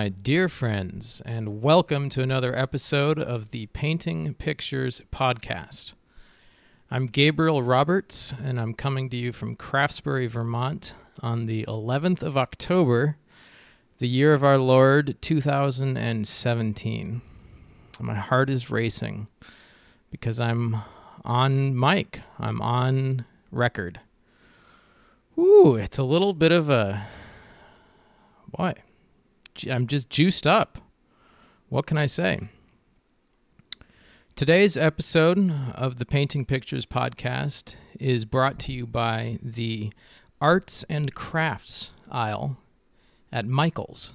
My dear friends, and welcome to another episode of the Painting Pictures podcast. I'm Gabriel Roberts, and I'm coming to you from Craftsbury, Vermont on the 11th of October, the year of our Lord 2017. My heart is racing because I'm on mic, I'm on record. Ooh, it's a little bit of a. What? I'm just juiced up. What can I say? Today's episode of the Painting Pictures podcast is brought to you by the Arts and Crafts aisle at Michael's.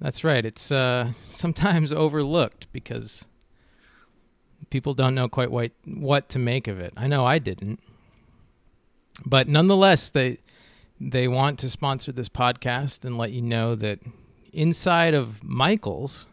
That's right. It's uh, sometimes overlooked because people don't know quite what, what to make of it. I know I didn't. But nonetheless, they they want to sponsor this podcast and let you know that inside of Michael's,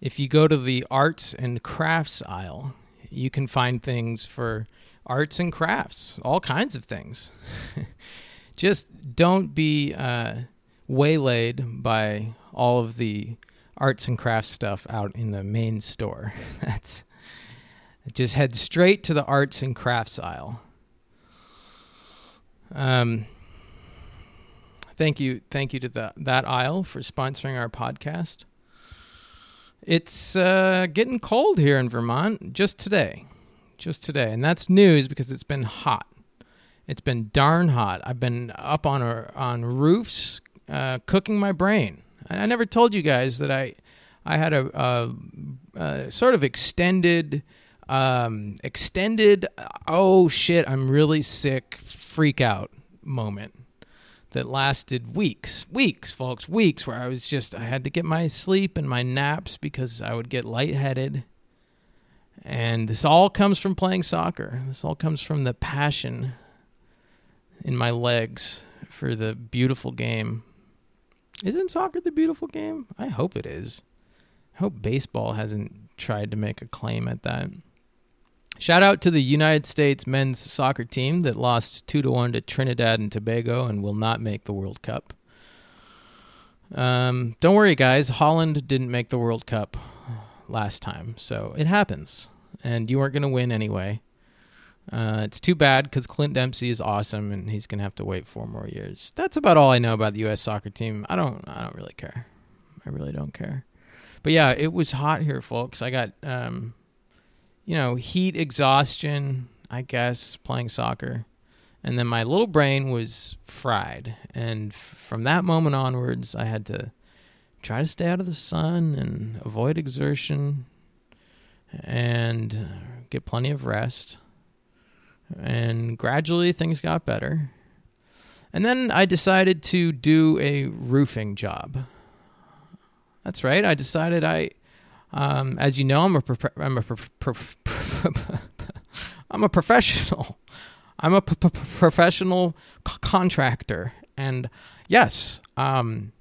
if you go to the arts and crafts aisle, you can find things for arts and crafts, all kinds of things. Just don't be uh, waylaid by all of the arts and crafts stuff out in the main store. That's just head straight to the arts and crafts aisle. Um, thank you, thank you to the, that aisle for sponsoring our podcast. It's uh, getting cold here in Vermont just today, just today, and that's news because it's been hot. It's been darn hot. I've been up on a, on roofs, uh, cooking my brain. I, never told you guys that I I had a, a, a sort of extended um, extended oh shit I'm really sick freak out moment that lasted weeks, weeks, folks, weeks, where I was just, I had to get my sleep and my naps because I would get lightheaded. And this all comes from playing soccer. This all comes from the passion in my legs for the beautiful game. Isn't soccer the beautiful game? I hope it is. I hope baseball hasn't tried to make a claim at that. Shout out to the United States men's soccer team that lost 2 to 1 to Trinidad and Tobago and will not make the World Cup. Um, don't worry, guys. Holland didn't make the World Cup last time, so it happens. And you weren't going to win anyway. Uh, it's too bad because Clint Dempsey is awesome, and he's going to have to wait four more years. That's about all I know about the U.S. soccer team. I don't. I don't really care. I really don't care. But yeah, it was hot here, folks. I got um, you know, heat exhaustion, I guess, playing soccer. And then my little brain was fried. And f- from that moment onwards, I had to try to stay out of the sun and avoid exertion and get plenty of rest. And gradually things got better. And then I decided to do a roofing job. That's right. I decided I um, as you know, I'm a pro- I'm a pro- pro- I'm a professional. I'm a p- professional c- contractor, and yes, um,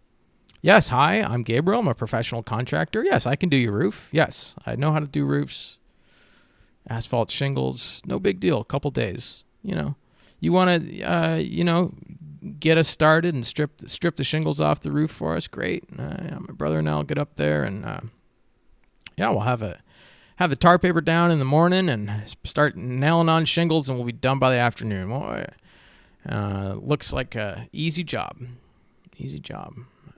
yes. Hi, I'm Gabriel. I'm a professional contractor. Yes, I can do your roof. Yes, I know how to do roofs, asphalt shingles. No big deal. A couple days. You know, you want to, uh, you know, get us started and strip strip the shingles off the roof for us. Great. Uh, my brother and I'll get up there and. Uh, yeah, we'll have a have the tar paper down in the morning and start nailing on shingles, and we'll be done by the afternoon. Uh, looks like a easy job, easy job,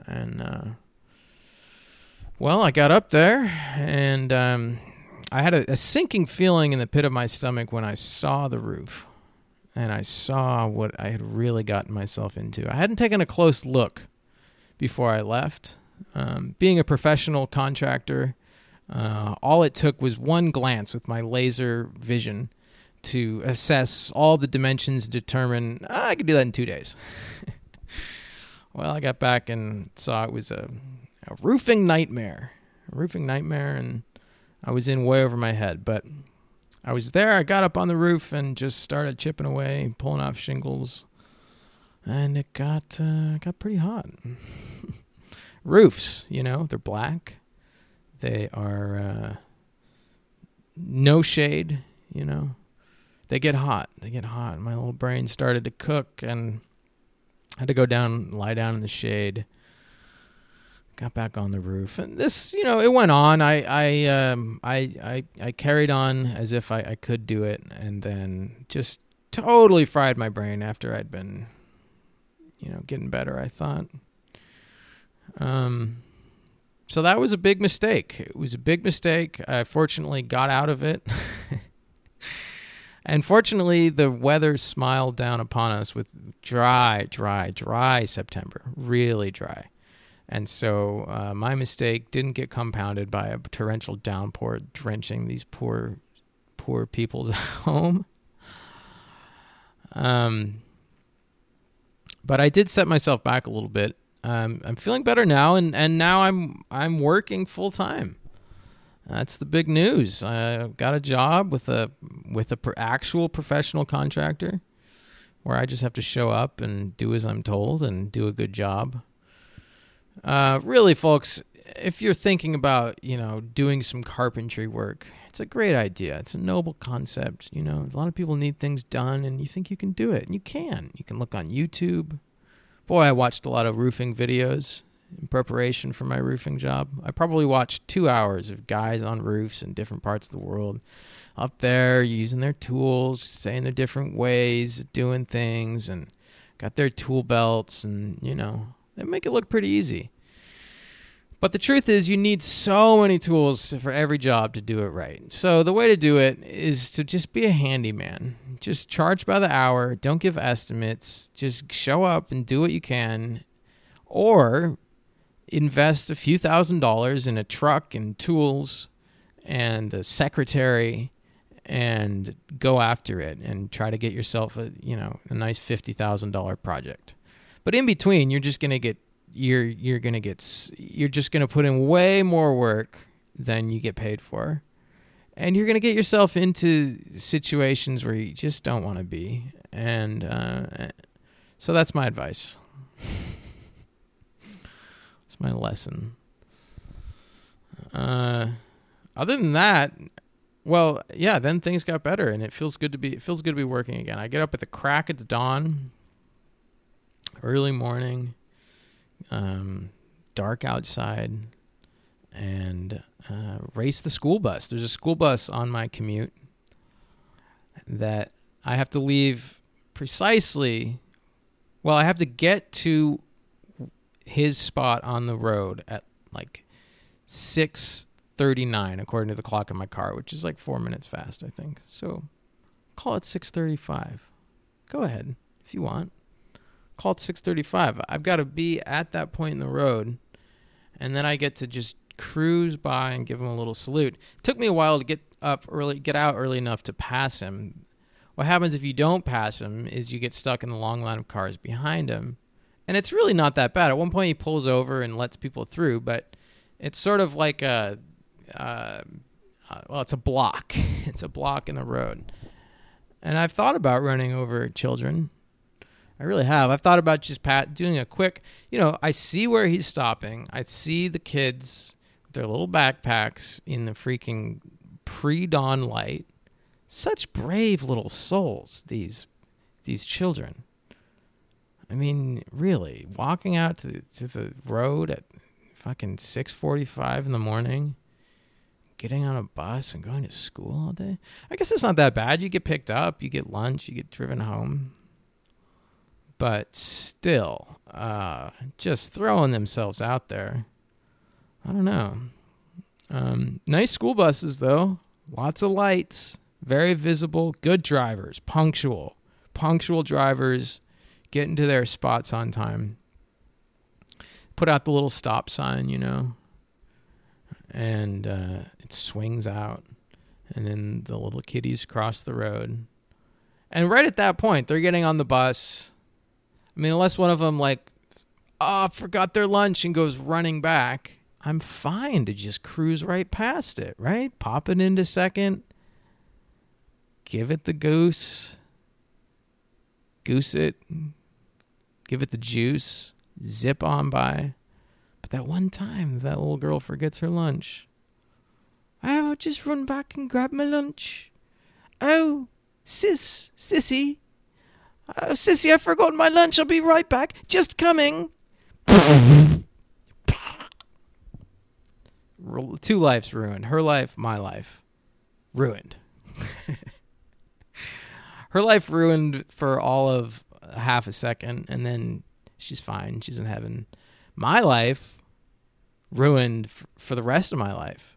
and uh, well, I got up there and um, I had a, a sinking feeling in the pit of my stomach when I saw the roof, and I saw what I had really gotten myself into. I hadn't taken a close look before I left. Um, being a professional contractor uh, all it took was one glance with my laser vision to assess all the dimensions, determine ah, I could do that in two days. well, I got back and saw it was a, a roofing nightmare, a roofing nightmare, and I was in way over my head. But I was there. I got up on the roof and just started chipping away, pulling off shingles, and it got uh, got pretty hot. Roofs, you know, they're black they are uh, no shade, you know. They get hot. They get hot. My little brain started to cook, and had to go down, lie down in the shade. Got back on the roof, and this, you know, it went on. I, I, um, I, I, I carried on as if I, I could do it, and then just totally fried my brain after I'd been, you know, getting better. I thought. Um, so that was a big mistake. It was a big mistake. I fortunately got out of it. and fortunately, the weather smiled down upon us with dry, dry, dry September, really dry. And so uh, my mistake didn't get compounded by a torrential downpour drenching these poor, poor people's home. Um, but I did set myself back a little bit um, I'm feeling better now, and, and now I'm I'm working full time. That's the big news. I got a job with a with a actual professional contractor, where I just have to show up and do as I'm told and do a good job. Uh, really, folks, if you're thinking about you know doing some carpentry work, it's a great idea. It's a noble concept. You know, a lot of people need things done, and you think you can do it, and you can. You can look on YouTube Boy, I watched a lot of roofing videos in preparation for my roofing job. I probably watched two hours of guys on roofs in different parts of the world up there using their tools, saying their different ways, doing things, and got their tool belts, and you know, they make it look pretty easy. But the truth is, you need so many tools for every job to do it right. So the way to do it is to just be a handyman. Just charge by the hour. Don't give estimates. Just show up and do what you can. Or invest a few thousand dollars in a truck and tools and a secretary and go after it and try to get yourself a you know a nice fifty thousand dollar project. But in between, you're just gonna get you're you're gonna get you're just gonna put in way more work than you get paid for. And you're gonna get yourself into situations where you just don't want to be. And uh, so that's my advice. It's my lesson. Uh, other than that well yeah then things got better and it feels good to be it feels good to be working again. I get up at the crack of the dawn early morning um, dark outside, and uh, race the school bus. There's a school bus on my commute that I have to leave precisely. Well, I have to get to his spot on the road at like six thirty nine, according to the clock in my car, which is like four minutes fast, I think. So call it six thirty five. Go ahead if you want call it 6:35. I've got to be at that point in the road, and then I get to just cruise by and give him a little salute. It took me a while to get up early, get out early enough to pass him. What happens if you don't pass him is you get stuck in the long line of cars behind him, and it's really not that bad. At one point, he pulls over and lets people through, but it's sort of like a, uh, uh well, it's a block. it's a block in the road. And I've thought about running over children I really have. I've thought about just pat doing a quick, you know, I see where he's stopping. I see the kids with their little backpacks in the freaking pre-dawn light. Such brave little souls, these these children. I mean, really, walking out to the, to the road at fucking 6:45 in the morning, getting on a bus and going to school all day. I guess it's not that bad. You get picked up, you get lunch, you get driven home but still, uh, just throwing themselves out there. I don't know. Um, nice school buses, though. Lots of lights, very visible, good drivers, punctual, punctual drivers, getting to their spots on time. Put out the little stop sign, you know, and uh, it swings out, and then the little kiddies cross the road. And right at that point, they're getting on the bus I mean, unless one of them like, oh, forgot their lunch and goes running back, I'm fine to just cruise right past it, right? Pop it into second, give it the goose, goose it, give it the juice, zip on by. But that one time that little girl forgets her lunch. I'll just run back and grab my lunch. Oh, sis, sissy, Uh, Sissy, I forgot my lunch. I'll be right back. Just coming. Two lives ruined. Her life, my life. Ruined. Her life ruined for all of half a second, and then she's fine. She's in heaven. My life ruined f- for the rest of my life.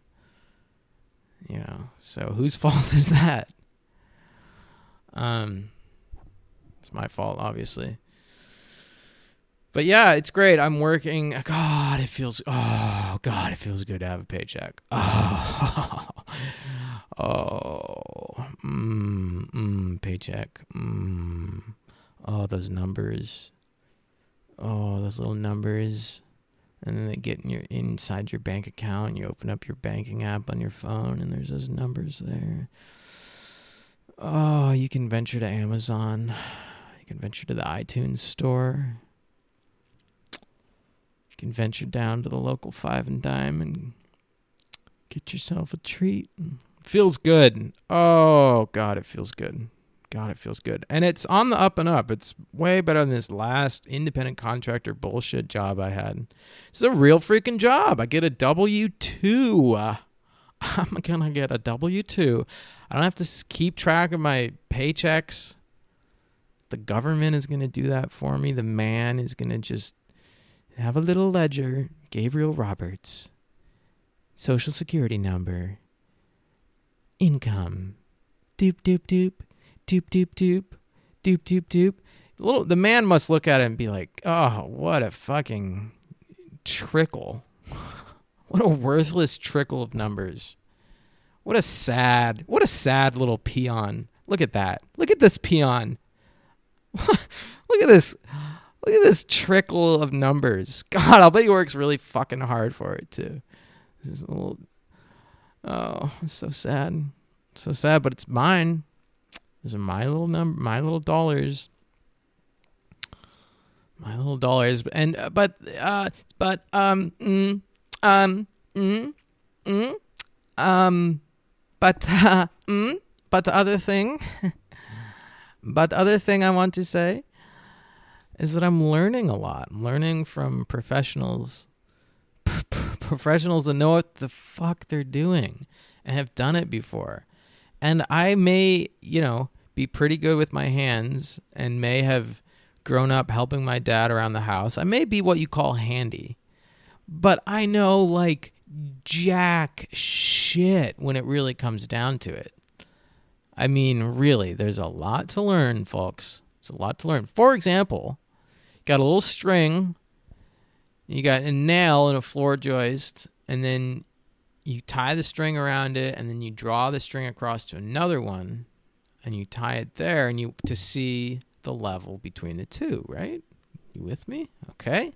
You know, so whose fault is that? Um, it's my fault, obviously. But yeah, it's great. I'm working. God, it feels. Oh God, it feels good to have a paycheck. Oh, oh, mm, mm, paycheck. Mm. Oh, those numbers. Oh, those little numbers. And then they get in your inside your bank account. And you open up your banking app on your phone, and there's those numbers there. Oh, you can venture to Amazon. Can venture to the iTunes store. You can venture down to the local five and dime and get yourself a treat. Feels good. Oh, God, it feels good. God, it feels good. And it's on the up and up. It's way better than this last independent contractor bullshit job I had. It's a real freaking job. I get a W 2. I'm going to get a W 2. I don't have to keep track of my paychecks. The government is going to do that for me. The man is going to just have a little ledger. Gabriel Roberts. Social security number. Income. Doop, doop, doop. Doop, doop, doop. Doop, doop, doop. Little, the man must look at it and be like, oh, what a fucking trickle. what a worthless trickle of numbers. What a sad, what a sad little peon. Look at that. Look at this peon. Look at this. Look at this trickle of numbers. God, I'll bet he works really fucking hard for it too. This is a little. Oh, so sad. So sad, but it's mine. These are my little number, my little dollars. My little dollars, and uh, but uh, but um mm, um mm, mm, um, but uh, mm, but the other thing. But the other thing I want to say is that I'm learning a lot. I'm learning from professionals, professionals that know what the fuck they're doing and have done it before. And I may, you know, be pretty good with my hands and may have grown up helping my dad around the house. I may be what you call handy. But I know like jack shit when it really comes down to it. I mean, really, there's a lot to learn, folks. It's a lot to learn. For example, you got a little string, you got a nail and a floor joist, and then you tie the string around it, and then you draw the string across to another one, and you tie it there, and you to see the level between the two. Right? You with me? Okay.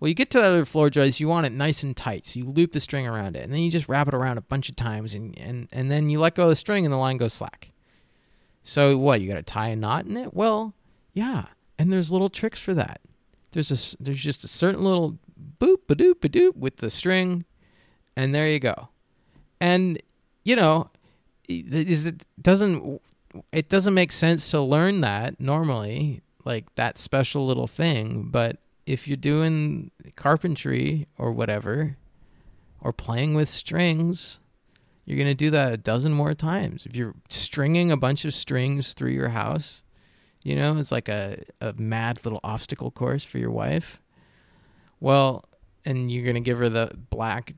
Well, you get to the other floor joist, you want it nice and tight. So you loop the string around it, and then you just wrap it around a bunch of times, and, and, and then you let go of the string, and the line goes slack. So what? You got to tie a knot in it? Well, yeah. And there's little tricks for that. There's a there's just a certain little boop a doop a doop with the string, and there you go. And you know, is it doesn't it doesn't make sense to learn that normally, like that special little thing. But if you're doing carpentry or whatever, or playing with strings, you're going to do that a dozen more times. If you're stringing a bunch of strings through your house, you know, it's like a, a mad little obstacle course for your wife. Well, and you're going to give her the black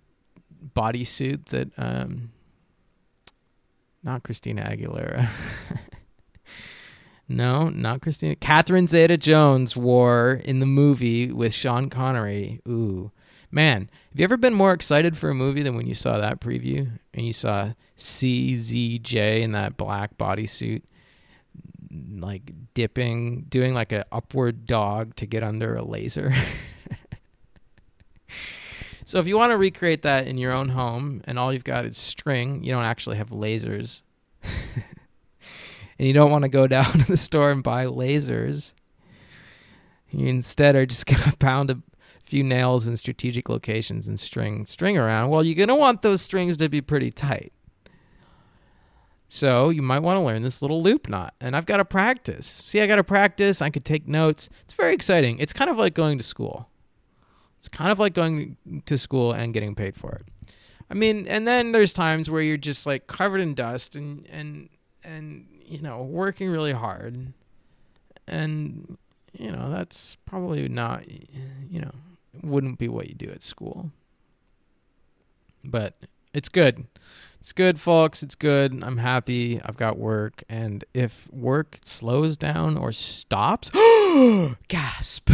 bodysuit that, um, not Christina Aguilera. no, not Christina. Catherine Zeta Jones wore in the movie with Sean Connery. Ooh. Man, have you ever been more excited for a movie than when you saw that preview and you saw CZJ in that black bodysuit, like dipping, doing like an upward dog to get under a laser? so if you want to recreate that in your own home and all you've got is string, you don't actually have lasers. and you don't want to go down to the store and buy lasers. You instead are just going to pound a few nails in strategic locations and string string around, well, you're going to want those strings to be pretty tight. So you might want to learn this little loop knot. And I've got to practice. See, I got to practice. I could take notes. It's very exciting. It's kind of like going to school. It's kind of like going to school and getting paid for it. I mean, and then there's times where you're just like covered in dust and and and you know, working really hard. And you know, that's probably not you know, wouldn't be what you do at school. But it's good. It's good, folks. It's good. I'm happy. I've got work. And if work slows down or stops, gasp.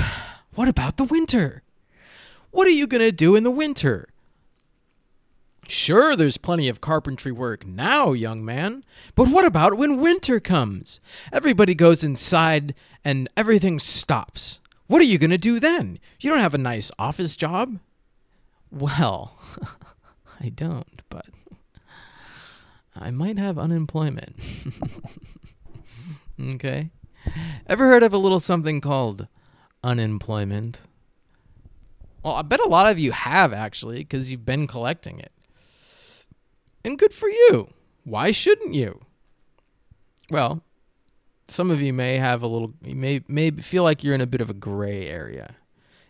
What about the winter? What are you going to do in the winter? Sure, there's plenty of carpentry work now, young man. But what about when winter comes? Everybody goes inside and everything stops. What are you going to do then? You don't have a nice office job? Well, I don't, but I might have unemployment. okay. Ever heard of a little something called unemployment? Well, I bet a lot of you have actually because you've been collecting it. And good for you. Why shouldn't you? Well, some of you may have a little you may may feel like you're in a bit of a gray area.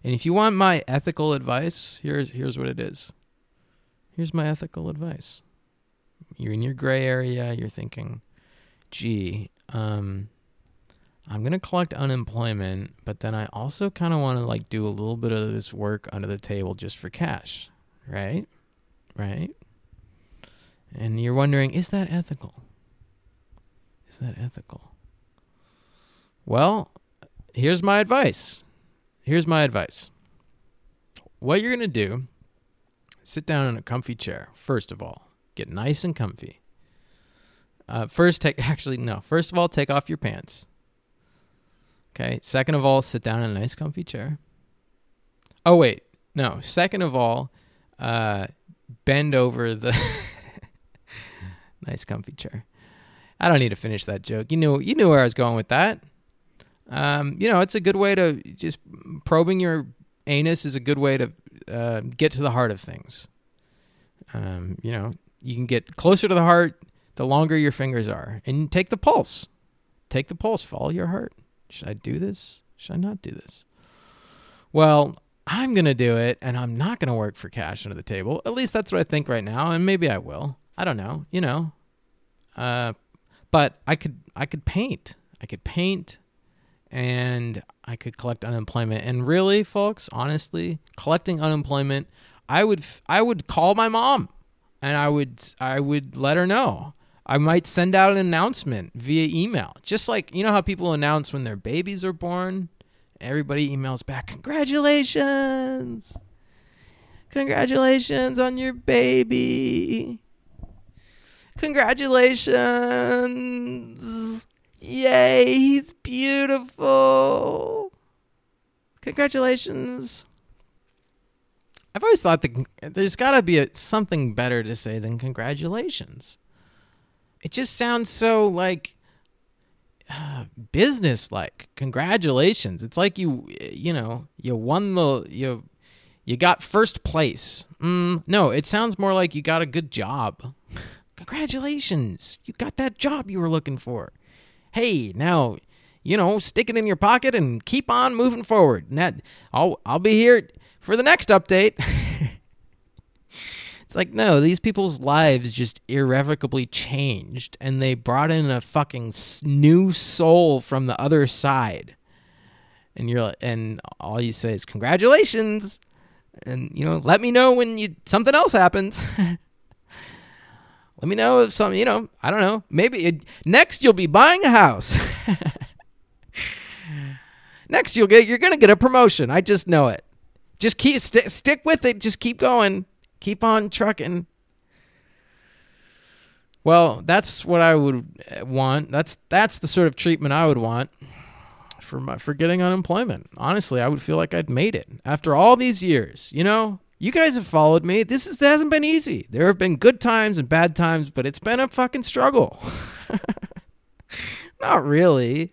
And if you want my ethical advice, here's here's what it is. Here's my ethical advice. You're in your gray area, you're thinking, "Gee, um I'm going to collect unemployment, but then I also kind of want to like do a little bit of this work under the table just for cash." Right? Right? And you're wondering, is that ethical? Is that ethical? Well, here's my advice. Here's my advice. What you're going to do, sit down in a comfy chair, first of all. Get nice and comfy. Uh, first, take, actually, no, first of all, take off your pants. Okay. Second of all, sit down in a nice, comfy chair. Oh, wait. No. Second of all, uh, bend over the nice, comfy chair. I don't need to finish that joke. You knew you knew where I was going with that. Um, you know, it's a good way to just probing your anus is a good way to uh, get to the heart of things. Um, you know, you can get closer to the heart the longer your fingers are, and take the pulse. Take the pulse. Follow your heart. Should I do this? Should I not do this? Well, I'm gonna do it, and I'm not gonna work for cash under the table. At least that's what I think right now, and maybe I will. I don't know. You know. Uh, but I could I could paint. I could paint and I could collect unemployment. And really, folks, honestly, collecting unemployment, I would I would call my mom and I would I would let her know. I might send out an announcement via email. Just like you know how people announce when their babies are born? Everybody emails back, "Congratulations. Congratulations on your baby." Congratulations. Yay, he's beautiful. Congratulations. I've always thought that there's got to be a, something better to say than congratulations. It just sounds so like uh, business like. Congratulations. It's like you you know, you won the you you got first place. Mm, no, it sounds more like you got a good job. Congratulations. You got that job you were looking for hey, now, you know, stick it in your pocket and keep on moving forward. And that, I'll, I'll be here for the next update. it's like, no, these people's lives just irrevocably changed and they brought in a fucking new soul from the other side. And you're and all you say is congratulations. And you know, let me know when you something else happens. Let me know if some, you know, I don't know. Maybe it, next you'll be buying a house. next you'll get you're going to get a promotion. I just know it. Just keep st- stick with it. Just keep going. Keep on trucking. Well, that's what I would uh, want. That's that's the sort of treatment I would want for my for getting unemployment. Honestly, I would feel like I'd made it after all these years. You know, you guys have followed me. This is, hasn't been easy. There have been good times and bad times, but it's been a fucking struggle. not really.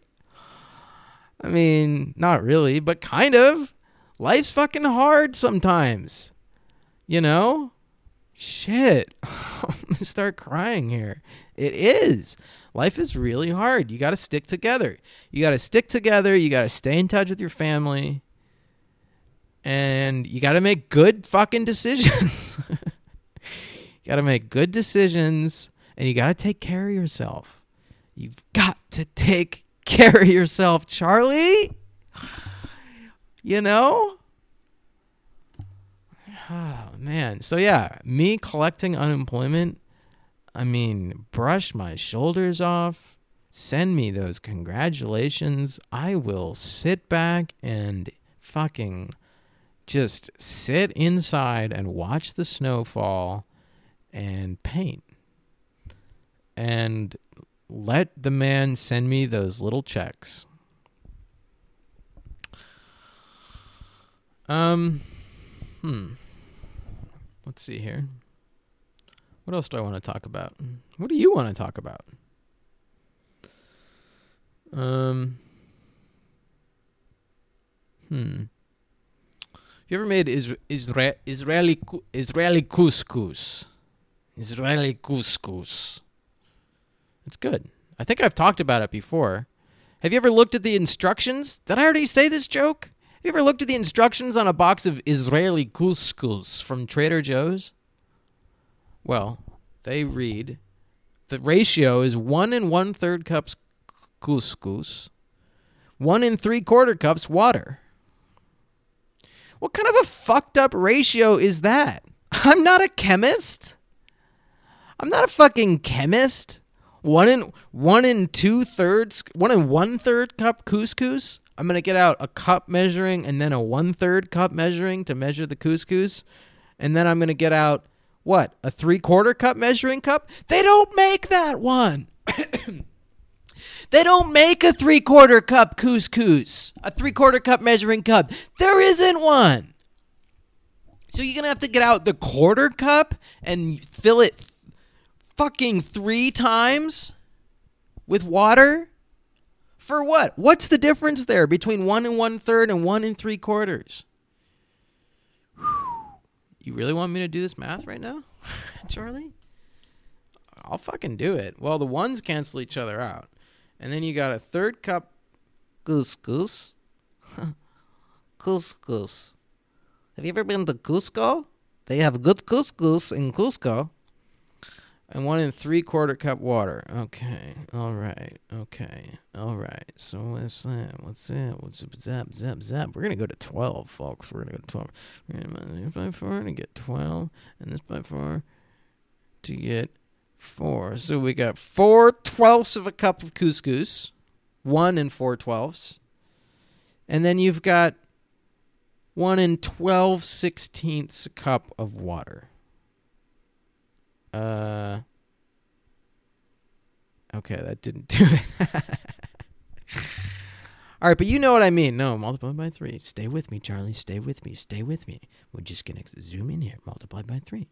I mean, not really, but kind of. Life's fucking hard sometimes. You know? Shit. I'm gonna start crying here. It is. Life is really hard. You got to stick together. You got to stick together. You got to stay in touch with your family. And you got to make good fucking decisions. you got to make good decisions and you got to take care of yourself. You've got to take care of yourself, Charlie. You know? Oh, man. So, yeah, me collecting unemployment, I mean, brush my shoulders off, send me those congratulations. I will sit back and fucking just sit inside and watch the snow fall and paint. And let the man send me those little checks. Um, hmm. Let's see here. What else do I want to talk about? What do you want to talk about? Um, hmm. Have you ever made Isra- Isra- Israeli Israeli couscous? Israeli couscous. It's good. I think I've talked about it before. Have you ever looked at the instructions? Did I already say this joke? Have you ever looked at the instructions on a box of Israeli couscous from Trader Joe's? Well, they read the ratio is one and one third cups couscous, one and three quarter cups water. What kind of a fucked up ratio is that? I'm not a chemist. I'm not a fucking chemist one in one in two thirds, one in one third cup couscous. I'm gonna get out a cup measuring and then a one third cup measuring to measure the couscous, and then I'm gonna get out what a three quarter cup measuring cup. They don't make that one. they don't make a three quarter cup couscous, a three quarter cup measuring cup. There isn't one. So you're gonna have to get out the quarter cup and fill it fucking three times with water? For what? What's the difference there between one and one third and one and three quarters? You really want me to do this math right now, Charlie? I'll fucking do it. Well, the ones cancel each other out. And then you got a third cup couscous. couscous. Have you ever been to Cusco? They have good couscous in Cusco and one and three quarter cup water. Okay. All right. Okay. All right. So what's that? What's that? What's up? zap zap zap? We're gonna go to twelve, folks. We're gonna go to twelve. We're gonna by four to get twelve, and this by four to get four. So we got four twelfths of a cup of couscous, one and four twelfths, and then you've got one and twelve sixteenths a cup of water. Uh. Okay, that didn't do it. All right, but you know what I mean. No, multiply by three. Stay with me, Charlie. Stay with me. Stay with me. We're just gonna zoom in here. Multiply by three.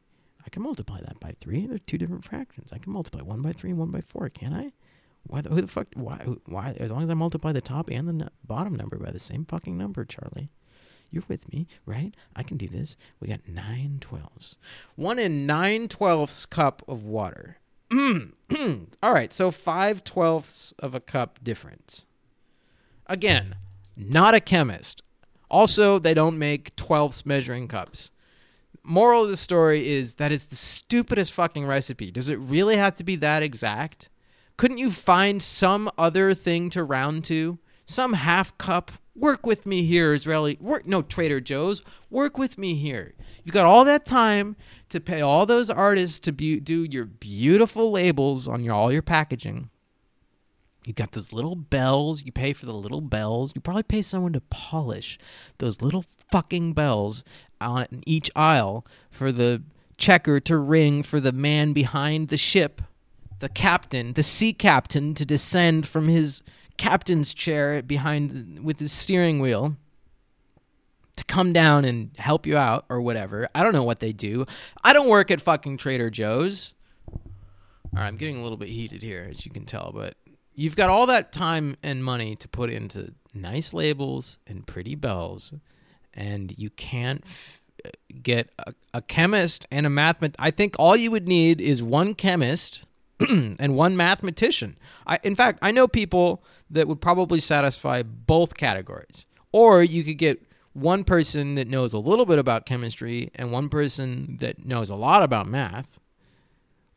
I can multiply that by three. They're two different fractions. I can multiply one by three and one by four, can't I? Why the, who the fuck? Why? Why? As long as I multiply the top and the bottom number by the same fucking number, Charlie. You're with me, right? I can do this. We got nine twelves. One in nine twelfths cup of water. All right, so five twelfths of a cup difference. Again, not a chemist. Also, they don't make twelfths measuring cups. Moral of the story is that it's the stupidest fucking recipe. Does it really have to be that exact? Couldn't you find some other thing to round to? Some half cup Work with me here, Israeli. Work no Trader Joe's. Work with me here. You've got all that time to pay all those artists to be, do your beautiful labels on your all your packaging. You got those little bells. You pay for the little bells. You probably pay someone to polish those little fucking bells on each aisle for the checker to ring for the man behind the ship, the captain, the sea captain to descend from his captain's chair behind with his steering wheel to come down and help you out or whatever. I don't know what they do. I don't work at fucking Trader Joe's. All right, I'm getting a little bit heated here, as you can tell, but you've got all that time and money to put into nice labels and pretty bells, and you can't f- uh, get a, a chemist and a mathematician. I think all you would need is one chemist and one mathematician. I, in fact, I know people that would probably satisfy both categories. Or you could get one person that knows a little bit about chemistry and one person that knows a lot about math,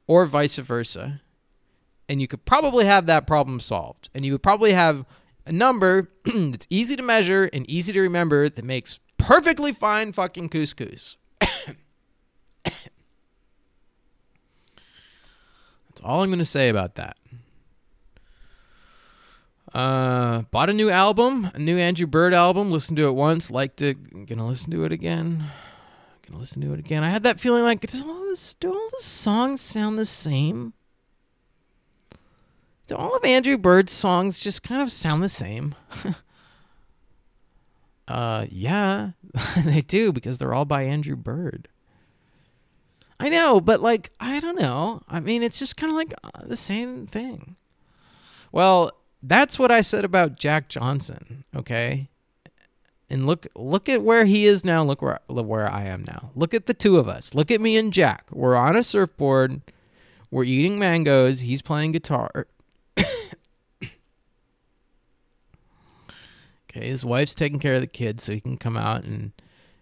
or vice versa. And you could probably have that problem solved. And you would probably have a number that's easy to measure and easy to remember that makes perfectly fine fucking couscous. That's all I'm going to say about that. Uh, bought a new album, a new Andrew Bird album. Listened to it once, liked it. Gonna listen to it again. Gonna listen to it again. I had that feeling like, does all do all the songs sound the same? All of Andrew Bird's songs just kind of sound the same? uh, yeah, they do because they're all by Andrew Bird. I know, but like, I don't know. I mean, it's just kind of like uh, the same thing. Well, that's what I said about Jack Johnson, okay? And look look at where he is now, look where where I am now. Look at the two of us. Look at me and Jack. We're on a surfboard. We're eating mangoes. He's playing guitar. okay, his wife's taking care of the kids so he can come out and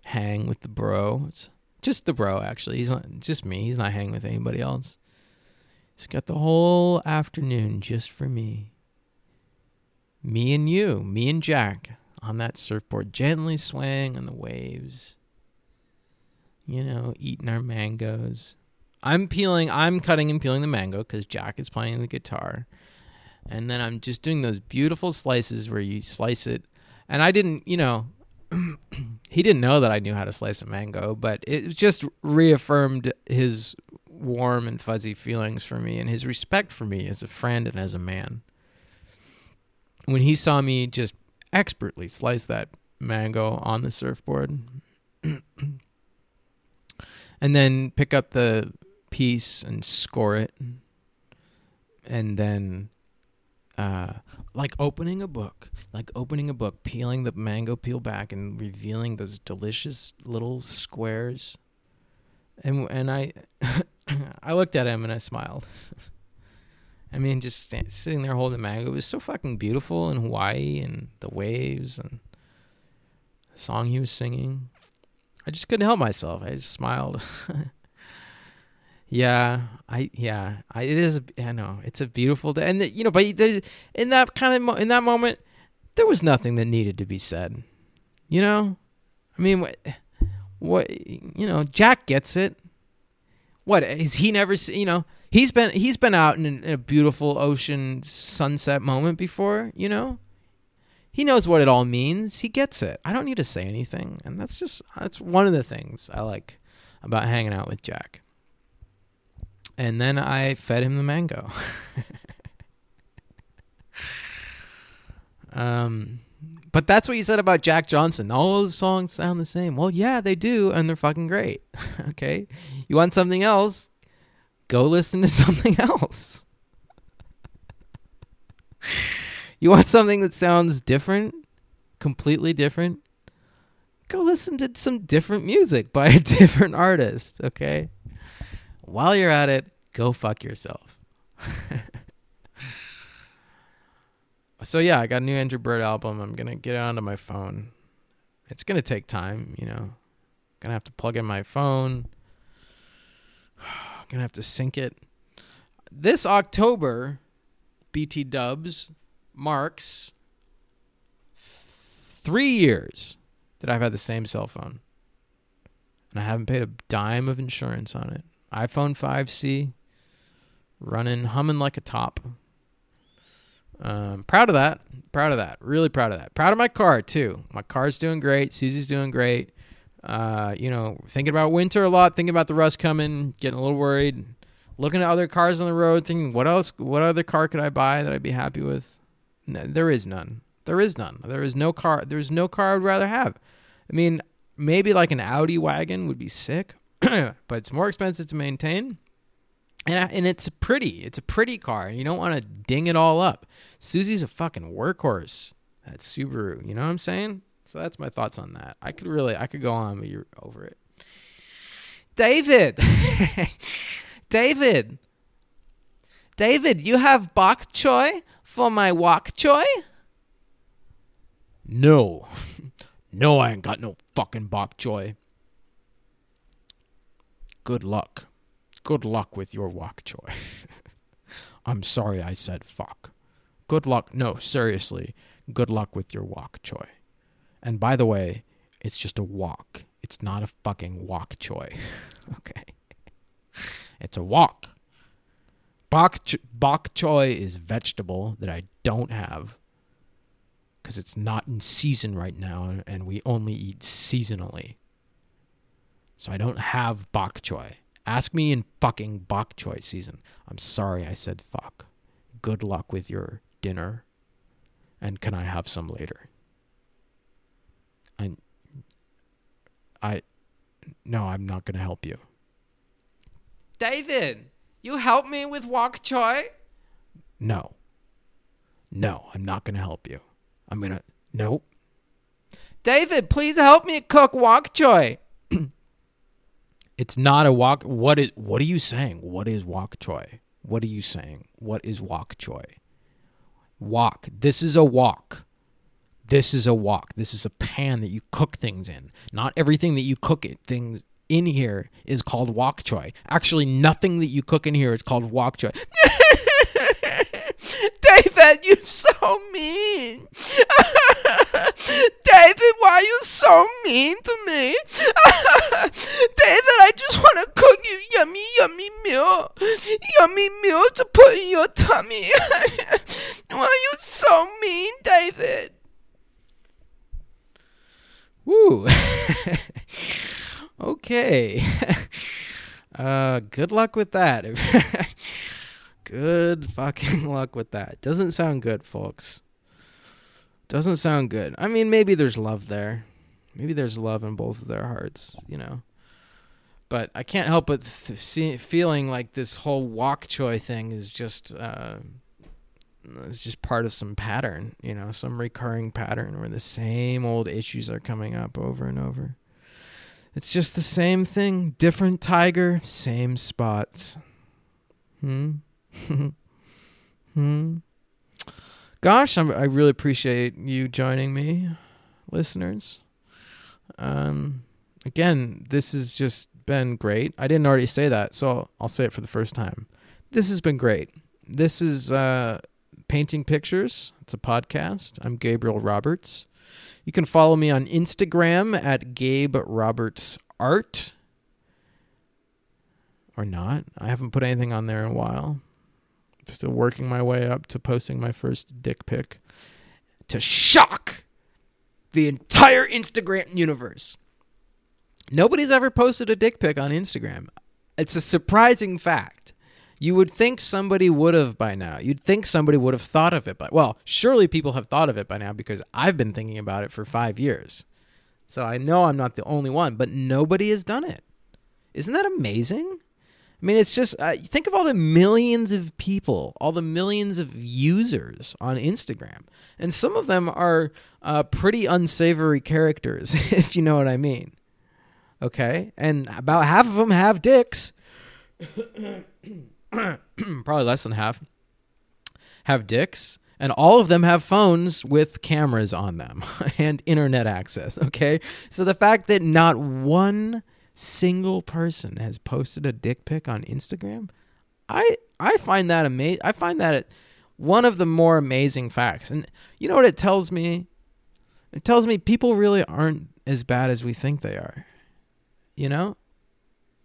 hang with the bro. It's just the bro actually. He's not just me. He's not hanging with anybody else. He's got the whole afternoon just for me me and you, me and Jack on that surfboard, gently swaying on the waves. You know, eating our mangoes. I'm peeling, I'm cutting and peeling the mango because Jack is playing the guitar. And then I'm just doing those beautiful slices where you slice it. And I didn't, you know, he didn't know that I knew how to slice a mango, but it just reaffirmed his warm and fuzzy feelings for me and his respect for me as a friend and as a man when he saw me just expertly slice that mango on the surfboard and then pick up the piece and score it and then uh, like opening a book like opening a book peeling the mango peel back and revealing those delicious little squares and and i i looked at him and i smiled I mean, just stand, sitting there holding the mango, it was so fucking beautiful in Hawaii and the waves and the song he was singing. I just couldn't help myself. I just smiled. yeah, I yeah, I, it is. I know it's a beautiful day, and the, you know, but in that kind of mo- in that moment, there was nothing that needed to be said. You know, I mean, what, what you know, Jack gets it. What is he never? You know he's been he's been out in, in a beautiful ocean sunset moment before, you know. He knows what it all means. He gets it. I don't need to say anything, and that's just that's one of the things I like about hanging out with Jack. And then I fed him the mango. um but that's what you said about Jack Johnson. All the songs sound the same. Well, yeah, they do, and they're fucking great. okay? You want something else? go listen to something else. you want something that sounds different, completely different? Go listen to some different music by a different artist, okay? While you're at it, go fuck yourself. so yeah, I got a new Andrew Bird album. I'm gonna get it onto my phone. It's gonna take time, you know. Gonna have to plug in my phone gonna have to sync it. This October, BT Dubs marks three years that I've had the same cell phone, and I haven't paid a dime of insurance on it. iPhone 5C, running, humming like a top. Um, proud of that. Proud of that. Really proud of that. Proud of my car too. My car's doing great. Susie's doing great uh, you know, thinking about winter a lot, thinking about the rust coming, getting a little worried, looking at other cars on the road, thinking, what else, what other car could I buy that I'd be happy with? No, there is none. There is none. There is no car. There's no car I'd rather have. I mean, maybe like an Audi wagon would be sick, but it's more expensive to maintain. And, and it's pretty. It's a pretty car. You don't want to ding it all up. Susie's a fucking workhorse. That Subaru. You know what I'm saying? So that's my thoughts on that. I could really, I could go on, but you're over it. David, David, David, you have bok choy for my wok choy? No. no, I ain't got no fucking bok choy. Good luck. Good luck with your wok choy. I'm sorry I said fuck. Good luck. No, seriously. Good luck with your wok choy. And by the way, it's just a wok. It's not a fucking wok choy. okay. It's a wok. Bok, ch- bok choy is vegetable that I don't have because it's not in season right now and we only eat seasonally. So I don't have bok choy. Ask me in fucking bok choy season. I'm sorry I said fuck. Good luck with your dinner. And can I have some later? I I no, I'm not going to help you. David, you help me with wok choy? No. No, I'm not going to help you. I'm going to Nope. David, please help me cook wok choy. It's not a wok what is what are you saying? What is wok choy? What are you saying? What is wok choy? Wok. This is a wok. This is a wok. This is a pan that you cook things in. Not everything that you cook it things in here is called wok choy. Actually, nothing that you cook in here is called wok choy. David, you're so mean. David, why are you so mean to me? David, I just want to cook you yummy, yummy meal. To put in your tummy. why are you so mean, David? Woo. okay. Uh, good luck with that. good fucking luck with that. Doesn't sound good, folks. Doesn't sound good. I mean, maybe there's love there. Maybe there's love in both of their hearts, you know. But I can't help but th- see, feeling like this whole wok choy thing is just uh, it's just part of some pattern, you know, some recurring pattern where the same old issues are coming up over and over. It's just the same thing, different tiger, same spots. Hmm. hmm. Gosh, I'm, I really appreciate you joining me, listeners. Um, again, this is just been great. I didn't already say that, so I'll say it for the first time. This has been great. This is uh, Painting Pictures. It's a podcast. I'm Gabriel Roberts. You can follow me on Instagram at Gabe Roberts Art. Or not. I haven't put anything on there in a while. I'm Still working my way up to posting my first dick pic to shock the entire Instagram universe. Nobody's ever posted a dick pic on Instagram. It's a surprising fact. You would think somebody would have by now. You'd think somebody would have thought of it, but well, surely people have thought of it by now because I've been thinking about it for five years. So I know I'm not the only one, but nobody has done it. Isn't that amazing? I mean, it's just uh, think of all the millions of people, all the millions of users on Instagram, and some of them are uh, pretty unsavory characters, if you know what I mean. Okay, and about half of them have dicks. Probably less than half have dicks, and all of them have phones with cameras on them and internet access. Okay, so the fact that not one single person has posted a dick pic on Instagram, I I find that amazing. I find that one of the more amazing facts. And you know what it tells me? It tells me people really aren't as bad as we think they are. You know?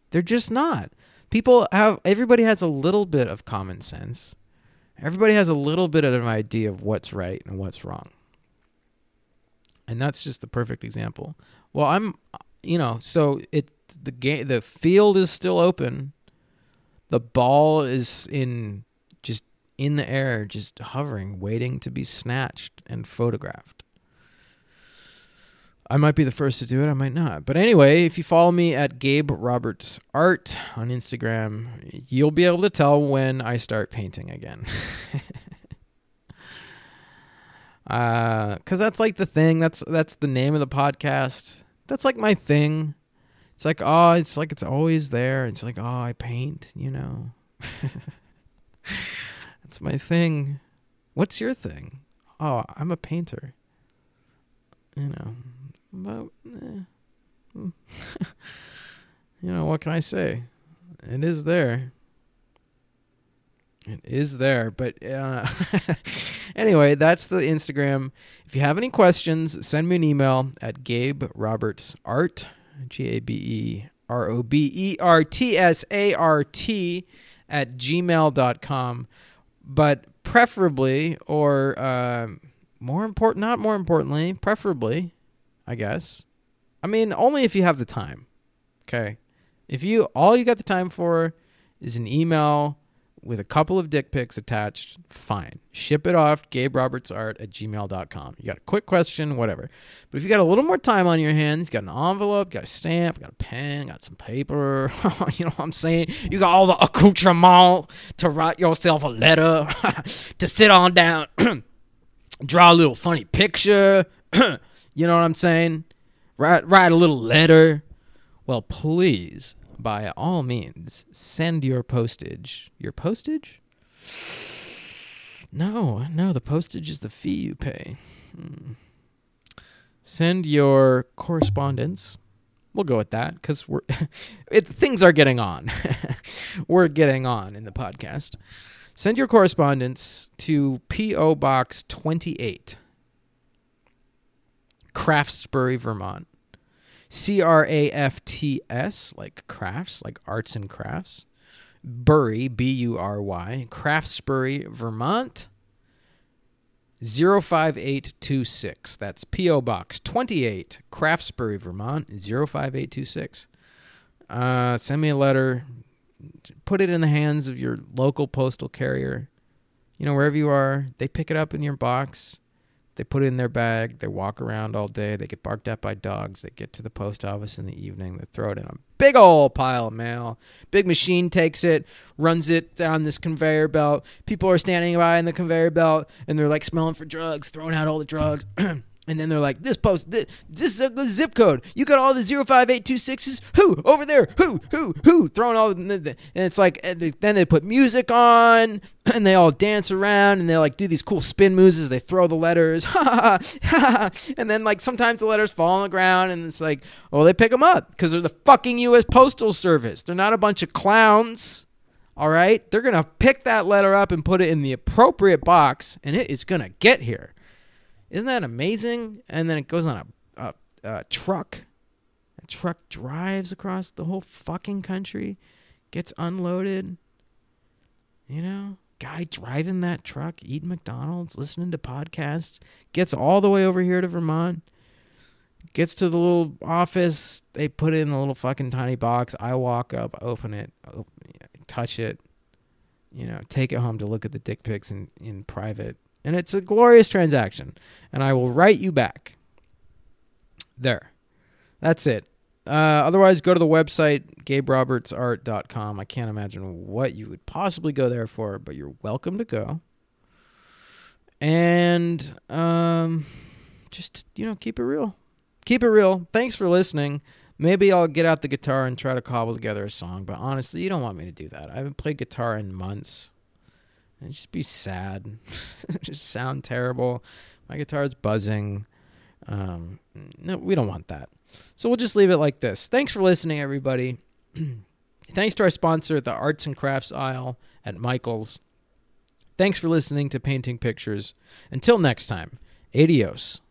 They're just not. People have everybody has a little bit of common sense. Everybody has a little bit of an idea of what's right and what's wrong. And that's just the perfect example. Well, I'm you know, so it the game the field is still open. The ball is in just in the air, just hovering, waiting to be snatched and photographed. I might be the first to do it, I might not. But anyway, if you follow me at Gabe Roberts Art on Instagram, you'll be able to tell when I start painting again. uh cuz that's like the thing. That's that's the name of the podcast. That's like my thing. It's like, oh, it's like it's always there. It's like, oh, I paint, you know. that's my thing. What's your thing? Oh, I'm a painter. You know, but eh. you know what can I say? It is there. It is there, but uh, anyway, that's the Instagram. If you have any questions, send me an email at Gabe Roberts Art, G A B E R O B E R T S A R T, at gmail.com. But preferably, or uh, more important, not more importantly, preferably, I guess. I mean, only if you have the time. Okay. If you, all you got the time for is an email with a couple of dick pics attached, fine. Ship it off, gaberobertsart at gmail.com. You got a quick question, whatever. But if you got a little more time on your hands, you got an envelope, got a stamp, got a pen, got some paper, you know what I'm saying? You got all the accoutrement to write yourself a letter, to sit on down, draw a little funny picture, you know what I'm saying? Write, write a little letter. Well, please by all means, send your postage. Your postage? No, no, the postage is the fee you pay. Hmm. Send your correspondence. We'll go with that because we're it, things are getting on. we're getting on in the podcast. Send your correspondence to P.O. Box 28, Craftsbury, Vermont C R A F T S, like crafts, like arts and crafts. Bury, B U R Y, Craftsbury, Vermont. 05826. That's P.O. Box 28, Craftsbury, Vermont, 05826. Uh, send me a letter. Put it in the hands of your local postal carrier. You know, wherever you are, they pick it up in your box. They put it in their bag. They walk around all day. They get barked at by dogs. They get to the post office in the evening. They throw it in a big old pile of mail. Big machine takes it, runs it down this conveyor belt. People are standing by in the conveyor belt and they're like smelling for drugs, throwing out all the drugs. And then they're like, this post, this, this is a zip code. You got all the 05826s? Who? Over there. Who? Who? Who? Throwing all the, and it's like, then they put music on and they all dance around and they like do these cool spin moves as they throw the letters. and then like sometimes the letters fall on the ground and it's like, oh, they pick them up because they're the fucking U.S. Postal Service. They're not a bunch of clowns. All right? They're going to pick that letter up and put it in the appropriate box and it is going to get here. Isn't that amazing? And then it goes on a, a, a truck. A truck drives across the whole fucking country, gets unloaded. You know, guy driving that truck, eating McDonald's, listening to podcasts, gets all the way over here to Vermont, gets to the little office. They put it in a little fucking tiny box. I walk up, open it, open, touch it, you know, take it home to look at the dick pics in, in private and it's a glorious transaction. And I will write you back. There. That's it. Uh, otherwise, go to the website, gaberobertsart.com. I can't imagine what you would possibly go there for, but you're welcome to go. And um, just, you know, keep it real. Keep it real. Thanks for listening. Maybe I'll get out the guitar and try to cobble together a song, but honestly, you don't want me to do that. I haven't played guitar in months and just be sad, just sound terrible. My guitar's buzzing. Um, no, we don't want that. So we'll just leave it like this. Thanks for listening, everybody. Thanks to our sponsor, the Arts and Crafts Aisle at Michael's. Thanks for listening to Painting Pictures. Until next time, adios.